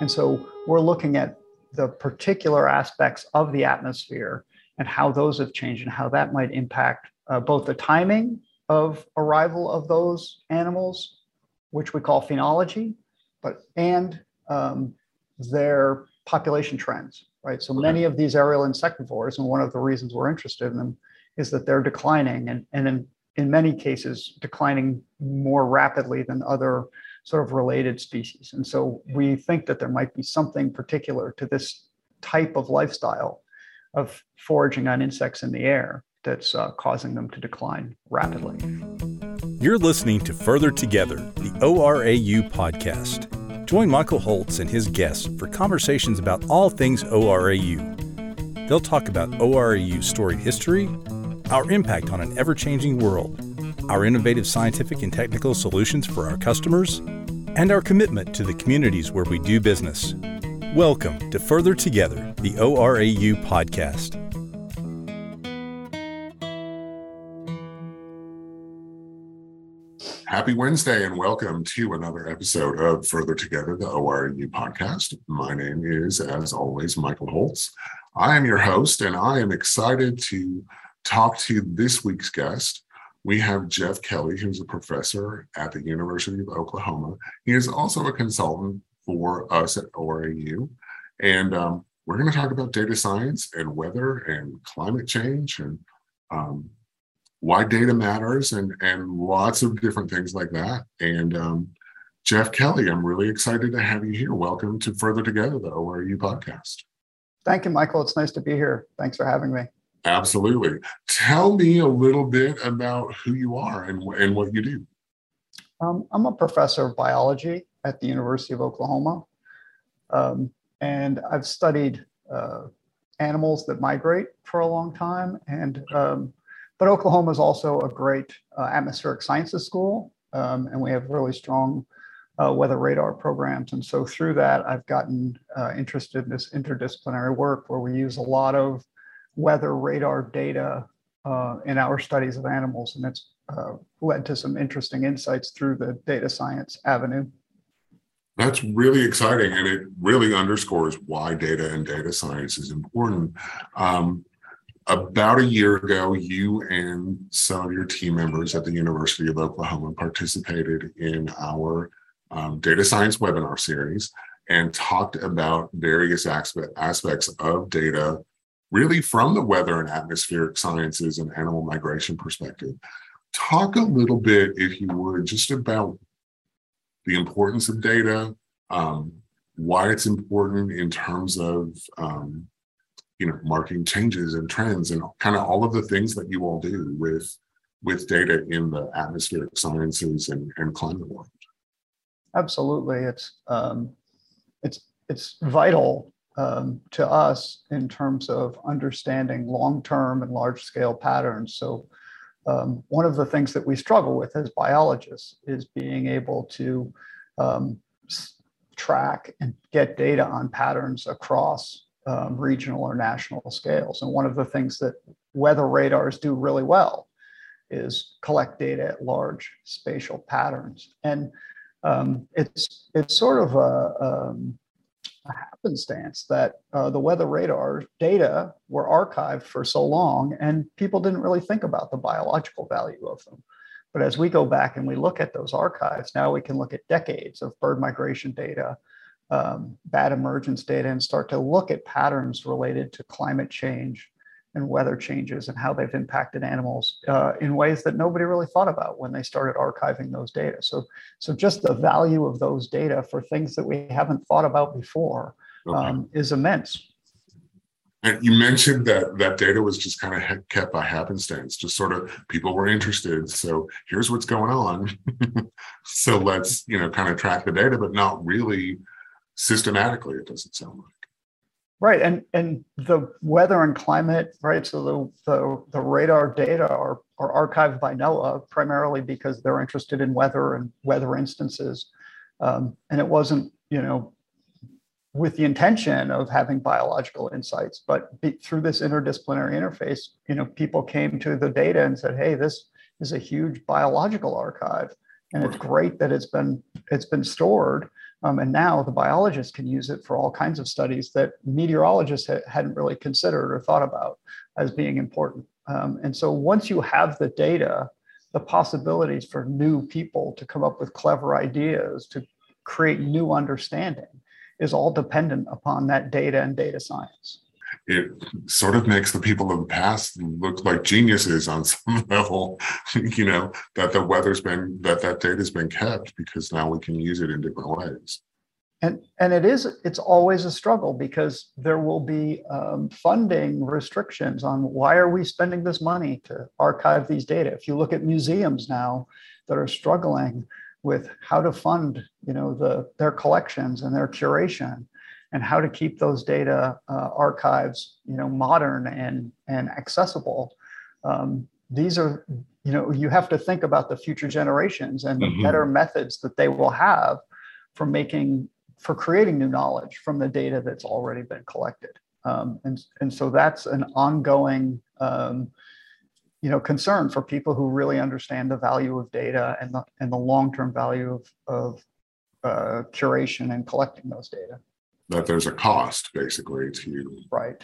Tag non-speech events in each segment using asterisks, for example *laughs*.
And so we're looking at the particular aspects of the atmosphere and how those have changed and how that might impact uh, both the timing of arrival of those animals, which we call phenology, but and um, their population trends, right? So many of these aerial insectivores, and one of the reasons we're interested in them is that they're declining and, and in, in many cases declining more rapidly than other sort of related species. And so we think that there might be something particular to this type of lifestyle of foraging on insects in the air that's uh, causing them to decline rapidly. You're listening to Further Together, the ORAU podcast. Join Michael Holtz and his guests for conversations about all things ORAU. They'll talk about ORAU's storied history, our impact on an ever changing world, our innovative scientific and technical solutions for our customers, and our commitment to the communities where we do business. Welcome to Further Together, the ORAU podcast. Happy Wednesday and welcome to another episode of Further Together, the ORAU podcast. My name is, as always, Michael Holtz. I am your host, and I am excited to talk to this week's guest. We have Jeff Kelly, who's a professor at the University of Oklahoma. He is also a consultant for us at ORAU. And um, we're going to talk about data science and weather and climate change and um, why data matters and, and lots of different things like that. And um, Jeff Kelly, I'm really excited to have you here. Welcome to Further Together, the ORAU podcast. Thank you, Michael. It's nice to be here. Thanks for having me. Absolutely. Tell me a little bit about who you are and, and what you do. Um, I'm a professor of biology at the University of Oklahoma. Um, and I've studied uh, animals that migrate for a long time. And um, but Oklahoma is also a great uh, atmospheric sciences school, um, and we have really strong uh, weather radar programs. And so through that, I've gotten uh, interested in this interdisciplinary work where we use a lot of weather radar data uh, in our studies of animals, and it's uh, led to some interesting insights through the data science avenue. That's really exciting, and it really underscores why data and data science is important. Um, about a year ago, you and some of your team members at the University of Oklahoma participated in our um, data science webinar series and talked about various aspect, aspects of data really from the weather and atmospheric sciences and animal migration perspective. Talk a little bit, if you would, just about the importance of data, um, why it's important in terms of um, you know marking changes and trends and kind of all of the things that you all do with with data in the atmospheric sciences and, and climate world. Absolutely, it's um, it's it's vital um, to us in terms of understanding long-term and large-scale patterns. So um, one of the things that we struggle with as biologists is being able to um, track and get data on patterns across um, regional or national scales. And one of the things that weather radars do really well is collect data at large spatial patterns. And um, it's it's sort of a, um, a happenstance that uh, the weather radar data were archived for so long and people didn't really think about the biological value of them. But as we go back and we look at those archives, now we can look at decades of bird migration data, um, bat emergence data, and start to look at patterns related to climate change and weather changes and how they've impacted animals uh, in ways that nobody really thought about when they started archiving those data. So, so just the value of those data for things that we haven't thought about before okay. um, is immense. And you mentioned that that data was just kind of kept by happenstance, just sort of people were interested. So here's what's going on. *laughs* so let's, you know, kind of track the data, but not really systematically, it doesn't sound like. Right, and and the weather and climate, right? So the the, the radar data are are archived by NOAA primarily because they're interested in weather and weather instances, um, and it wasn't you know with the intention of having biological insights, but be, through this interdisciplinary interface, you know, people came to the data and said, "Hey, this is a huge biological archive, and it's great that it's been it's been stored." Um, and now the biologists can use it for all kinds of studies that meteorologists ha- hadn't really considered or thought about as being important. Um, and so once you have the data, the possibilities for new people to come up with clever ideas, to create new understanding, is all dependent upon that data and data science. It sort of makes the people of the past look like geniuses on *laughs* some level, you know, that the weather's been, that that data's been kept because now we can use it in different ways. And, and it is, it's always a struggle because there will be um, funding restrictions on why are we spending this money to archive these data? If you look at museums now that are struggling with how to fund, you know, the, their collections and their curation and how to keep those data uh, archives, you know, modern and, and accessible. Um, these are, you know, you have to think about the future generations and the mm-hmm. better methods that they will have for making for creating new knowledge from the data that's already been collected. Um, and, and so that's an ongoing um, you know, concern for people who really understand the value of data and the, and the long-term value of, of uh, curation and collecting those data. That there's a cost basically to right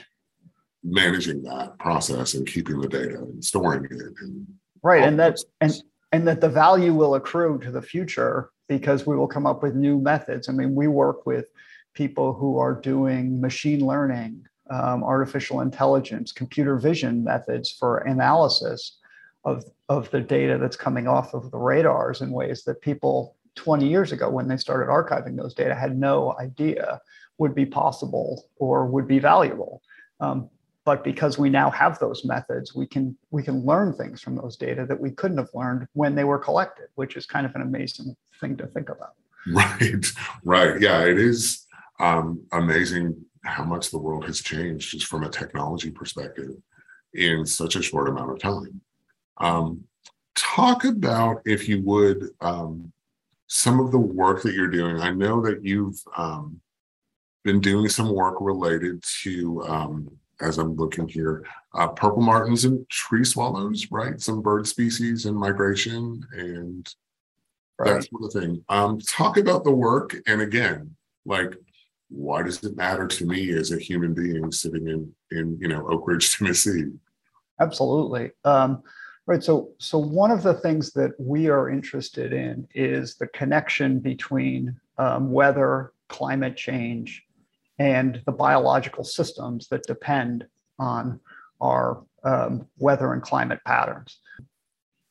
managing that process and keeping the data and storing it. And right, and that and and that the value will accrue to the future because we will come up with new methods. I mean, we work with people who are doing machine learning, um, artificial intelligence, computer vision methods for analysis of, of the data that's coming off of the radars in ways that people 20 years ago, when they started archiving those data, had no idea would be possible or would be valuable. Um, but because we now have those methods we can we can learn things from those data that we couldn't have learned when they were collected which is kind of an amazing thing to think about. *laughs* Right right. Yeah it is um, amazing how much the world has changed just from a technology perspective in such a short amount of time. Um, talk about if you would um, some of the work that you're doing. I know that you've um, been doing some work related to um, as I'm looking here, uh, purple martins and tree swallows, right? Some bird species and migration and right. that sort of thing. Um, talk about the work. And again, like, why does it matter to me as a human being sitting in, in you know, Oak Ridge, *laughs* Tennessee? Absolutely. Um, right. So, so one of the things that we are interested in is the connection between um, weather, climate change, and the biological systems that depend on our um, weather and climate patterns.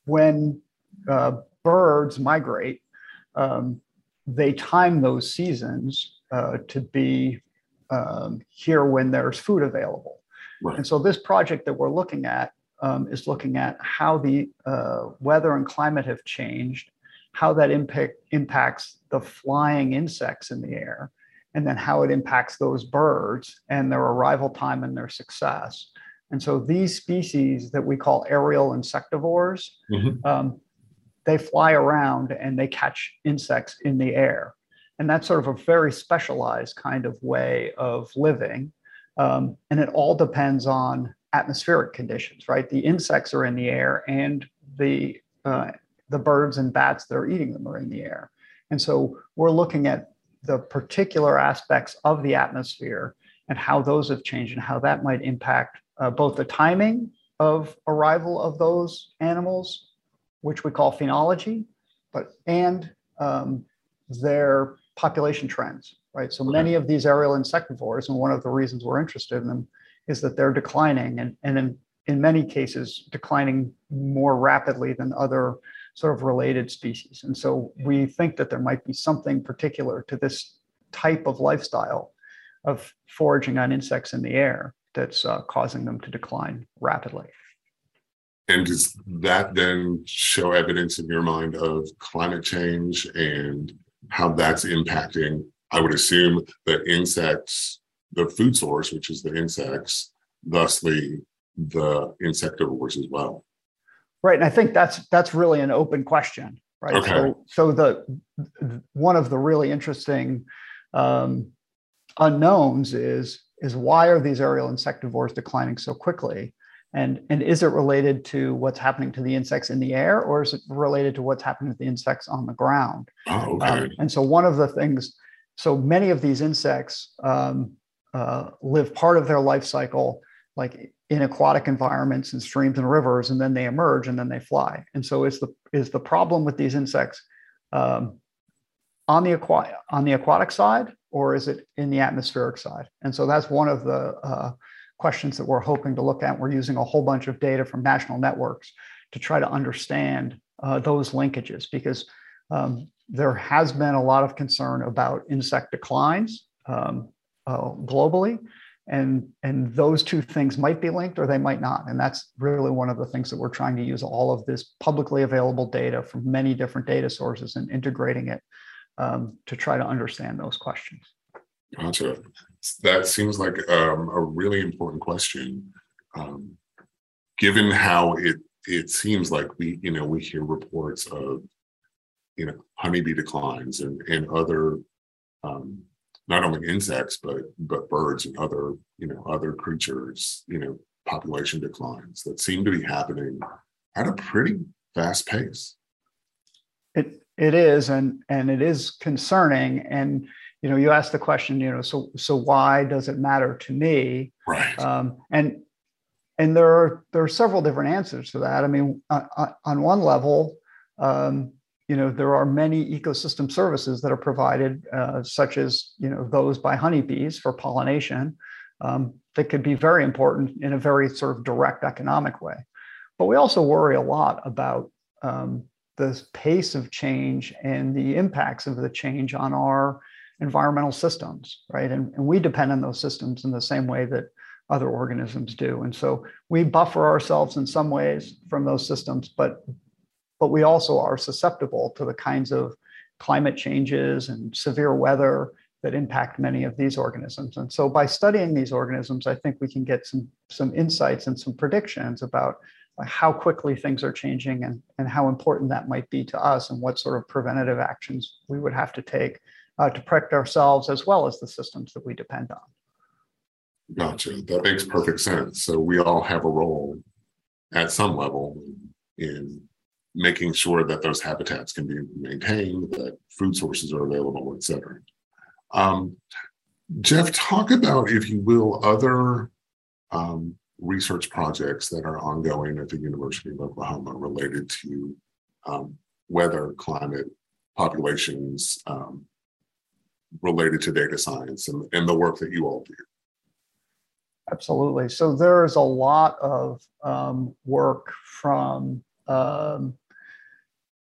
When uh, birds migrate, um, they time those seasons uh, to be um, here when there's food available. Right. And so, this project that we're looking at um, is looking at how the uh, weather and climate have changed, how that impact, impacts the flying insects in the air, and then how it impacts those birds and their arrival time and their success. And so these species that we call aerial insectivores, mm-hmm. um, they fly around and they catch insects in the air. And that's sort of a very specialized kind of way of living. Um, and it all depends on atmospheric conditions, right? The insects are in the air and the, uh, the birds and bats that are eating them are in the air. And so we're looking at the particular aspects of the atmosphere and how those have changed and how that might impact uh, both the timing of arrival of those animals, which we call phenology, but and um, their population trends, right? So many of these aerial insectivores, and one of the reasons we're interested in them is that they're declining and, and in, in many cases declining more rapidly than other sort of related species. And so we think that there might be something particular to this type of lifestyle of foraging on insects in the air that's uh, causing them to decline rapidly. And does that then show evidence in your mind of climate change and how that's impacting? I would assume that insects, the food source, which is the insects, thusly the insectivores as well. Right, and I think that's that's really an open question, right? Okay. So, so the one of the really interesting um, unknowns is is why are these aerial insectivores declining so quickly, and and is it related to what's happening to the insects in the air, or is it related to what's happening to the insects on the ground? Oh, okay. Um, and so one of the things so many of these insects um, uh, live part of their life cycle like in aquatic environments and streams and rivers, and then they emerge and then they fly. And so is the is the problem with these insects um, on the aqua- on the aquatic side, or is it in the atmospheric side? And so that's one of the uh, questions that we're hoping to look at. We're using a whole bunch of data from national networks to try to understand uh, those linkages because um, there has been a lot of concern about insect declines um, uh, globally and and those two things might be linked or they might not. And that's really one of the things that we're trying to use all of this publicly available data from many different data sources and integrating it um, to try to understand those questions. Gotcha. That seems like um, a really important question. Um, given how it it seems like we you know we hear reports of you know honeybee declines and and other um, not only insects but but birds and other you know other creatures you know population declines that seem to be happening at a pretty fast pace. It it is and and it is concerning and you know you asked the question you know so so why does it matter to me? Right. Um, and and there are there are several different answers to that. I mean on, on one level um, you know there are many ecosystem services that are provided uh, such as you know those by honeybees for pollination um, that could be very important in a very sort of direct economic way. But we also worry a lot about um, the pace of change and the impacts of the change on our environmental systems right? And, and we depend on those systems in the same way that other organisms do. And so we buffer ourselves in some ways from those systems but but we also are susceptible to the kinds of climate changes and severe weather that impact many of these organisms. And so by studying these organisms, I think we can get some, some insights and some predictions about how quickly things are changing and, and how important that might be to us and what sort of preventative actions we would have to take uh, to protect ourselves as well as the systems that we depend on. Gotcha. That makes perfect sense. So we all have a role at some level in making sure that those habitats can be maintained, that food sources are available, et cetera. Um, Jeff, talk about, if you will, other um, research projects that are ongoing at the University of Oklahoma related to um, weather, climate, populations, um, related to data science and, and the work that you all do. Absolutely. So there is a lot of um, work from um,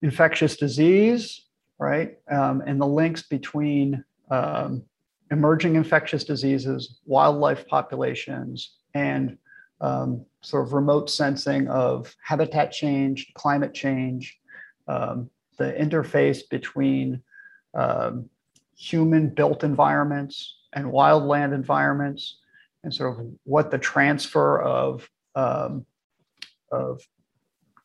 infectious disease, right? Um, and the links between um, emerging infectious diseases, wildlife populations, and um, sort of remote sensing of habitat change, climate change, um, the interface between um, human built environments and wildland environments, and sort of what the transfer of, of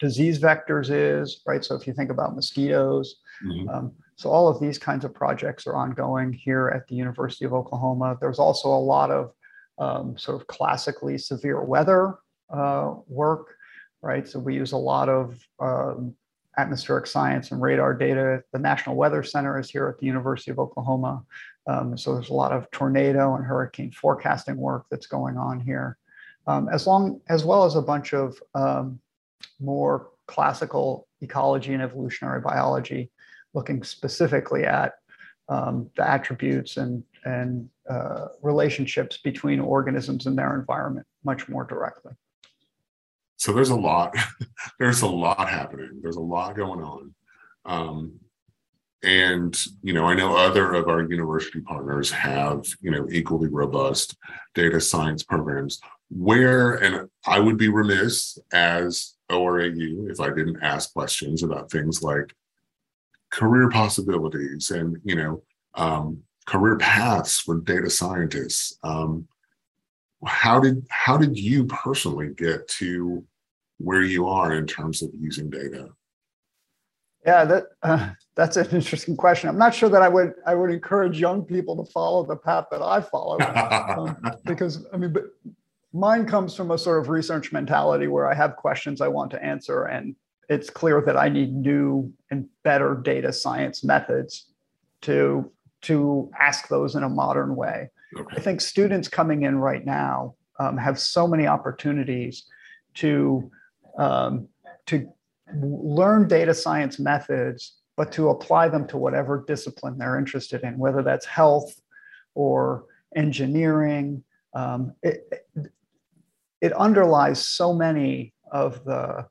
disease vectors is, right? So if you think about mosquitoes, mm-hmm. um, so all of these kinds of projects are ongoing here at the University of Oklahoma. There's also a lot of um, sort of classically severe weather uh, work, right? So we use a lot of um, atmospheric science and radar data. The National Weather Center is here at the University of Oklahoma. Um, so there's a lot of tornado and hurricane forecasting work that's going on here, um, as long as well as a bunch of um, more classical ecology and evolutionary biology, looking specifically at um, the attributes and, and uh, relationships between organisms and their environment much more directly. So there's a lot, *laughs* there's a lot happening. There's a lot going on. Um, and you know i know other of our university partners have you know equally robust data science programs where and i would be remiss as ORAU if I didn't ask questions about things like career possibilities and you know um, career paths for data scientists. Um, how did how did you personally get to where you are in terms of using data? Yeah, that uh, that's an interesting question. I'm not sure that I would I would encourage young people to follow the path that I follow, *laughs* um, because I mean, but mine comes from a sort of research mentality where I have questions I want to answer, and it's clear that I need new and better data science methods to to ask those in a modern way. Okay. I think students coming in right now um, have so many opportunities to um, to learn data science methods, but to apply them to whatever discipline they're interested in, whether that's health or engineering. Um, it, it underlies so many of the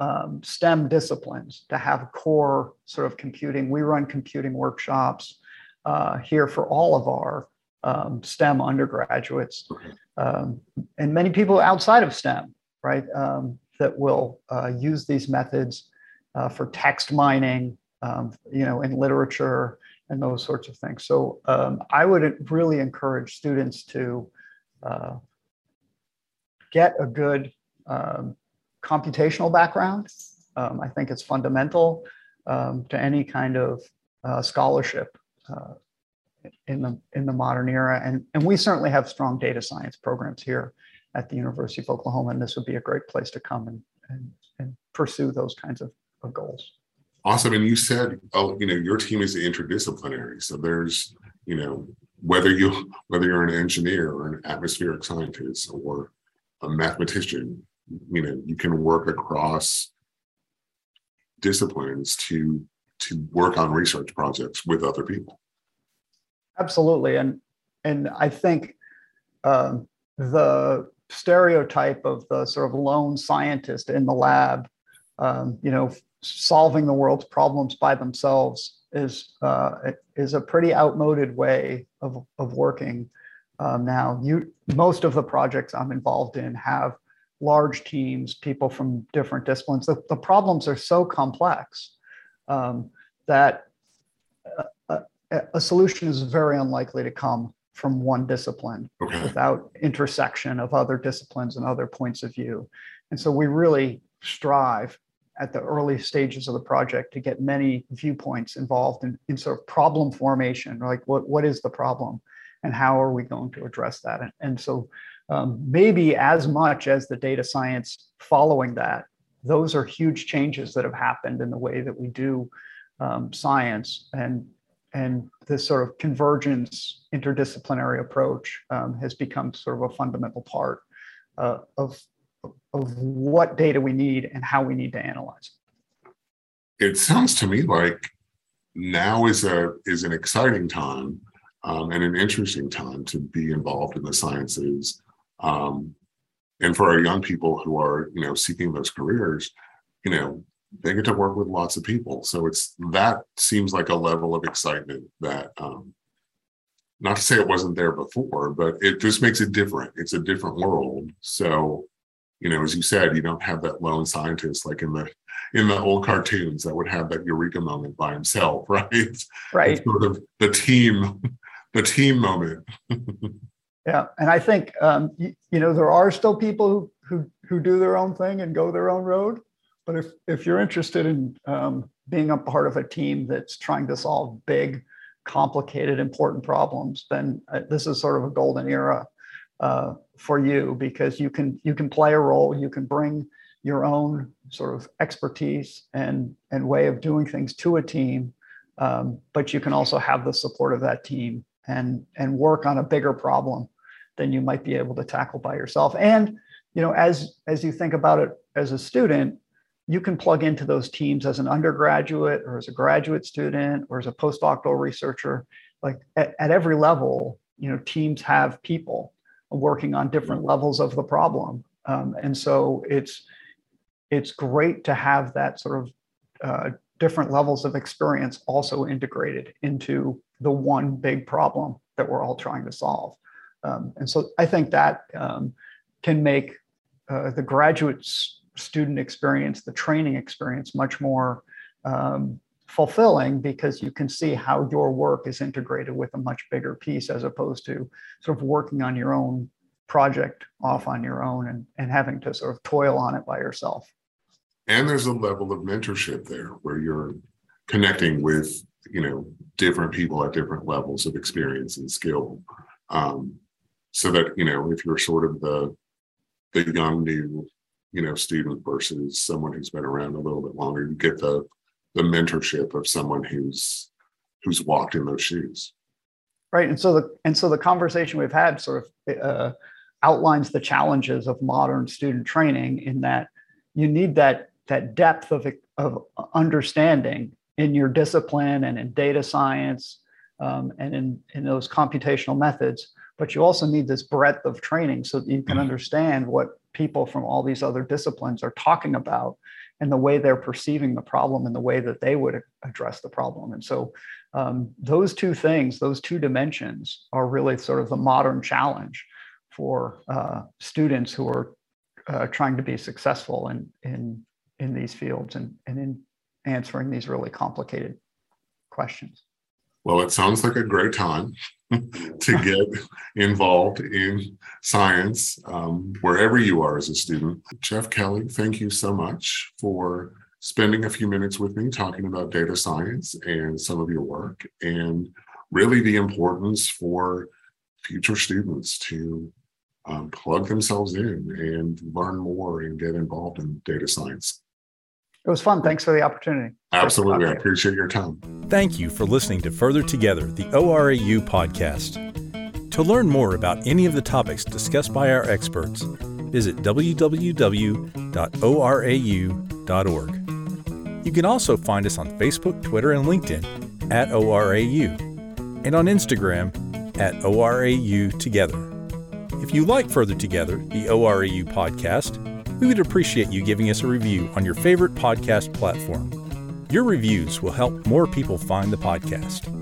um, STEM disciplines to have core sort of computing. We run computing workshops uh, here for all of our um, STEM undergraduates um, and many people outside of STEM, right, um, that will uh, use these methods uh, for text mining, um, you know, in literature and those sorts of things. So um, I would really encourage students to uh, get a good um, computational background. Um, I think it's fundamental um, to any kind of uh, scholarship uh, in the in the modern era. And, and we certainly have strong data science programs here at the University of Oklahoma, and this would be a great place to come and, and, and pursue those kinds of, of goals. Awesome. And you said, oh, you know, your team is interdisciplinary. So there's, you know, whether you whether you're an engineer or an atmospheric scientist or a mathematician, you know, you can work across disciplines to to work on research projects with other people. Absolutely, and and I think um, the stereotype of the sort of lone scientist in the lab, um, you know, solving the world's problems by themselves is uh, is a pretty outmoded way of of working. Um, now, you most of the projects I'm involved in have large teams, people from different disciplines. The, the problems are so complex um, that a, a, solution is very unlikely to come from one discipline Okay. without intersection of other disciplines and other points of view. And so we really strive at the early stages of the project to get many viewpoints involved in, in sort of problem formation, like what, what is the problem and how are we going to address that? And, and so um, maybe as much as the data science following that, those are huge changes that have happened in the way that we do um, science and and this sort of convergence interdisciplinary approach um, has become sort of a fundamental part uh, of of what data we need and how we need to analyze. It sounds to me like now is a is an exciting time um, and an interesting time to be involved in the sciences. Um, and for our young people who are, you know, seeking those careers, you know, they get to work with lots of people. So it's that seems like a level of excitement that um, not to say it wasn't there before, but it just makes it different. It's a different world. So, you know, as you said, you don't have that lone scientist like in the in the old cartoons that would have that eureka moment by himself, *laughs* right? Right. It's sort of the team, the team moment. yeah, and I think um, you, you know there are still people who who who do their own thing and go their own road. But if if you're interested in um, being a part of a team that's trying to solve big, complicated, important problems, then uh, this is sort of a golden era uh, for you because you can you can play a role, you can bring your own sort of expertise and and way of doing things to a team, um, but you can also have the support of that team and and work on a bigger problem than you might be able to tackle by yourself. And you know, as as you think about it as a student, you can plug into those teams as an undergraduate or as a graduate student or as a postdoctoral researcher. Like at, at, every level you know teams have people working on different levels of the problem. Um, and so it's it's great to have that sort of uh, different levels of experience also integrated into the one big problem that we're all trying to solve. Um, and so i think that um, can make uh, the graduates student experience, the training experience, much more um, fulfilling because you can see how your work is integrated with a much bigger piece as opposed to sort of working on your own project off on your own and, and having to sort of toil on it by yourself. And there's a level of mentorship there where you're connecting with, you know, different people at different levels of experience and skill. Um, so that, you know, if you're sort of the the young new you know student versus someone who's been around a little bit longer you get the the mentorship of someone who's who's walked in those shoes. Right. And so the and so the conversation we've had sort of uh, outlines the challenges of modern student training in that you need that that depth of, of understanding in your discipline and in data science um, and in, in those computational methods but you also need this breadth of training so that you can understand what people from all these other disciplines are talking about and the way they're perceiving the problem and the way that they would address the problem and so um, those two things those two dimensions are really sort of the modern challenge for uh, students who are uh, trying to be successful in in in these fields and, and in answering these really complicated questions. Well, it sounds like a great time *laughs* to get involved in science um, wherever you are as a student. Jeff Kelly, thank you so much for spending a few minutes with me talking about data science and some of your work and really the importance for future students to um, plug themselves in and learn more and get involved in data science. It was fun. Thanks for the opportunity. Absolutely. I appreciate your time. Thank you for listening to Further Together, the ORAU podcast. To learn more about any of the topics discussed by our experts, visit www.orau.org. You can also find us on Facebook, Twitter, and LinkedIn at ORAU, and on Instagram at ORAU Together. If you like Further Together, the ORAU podcast, we would appreciate you giving us a review on your favorite podcast platform. Your reviews will help more people find the podcast.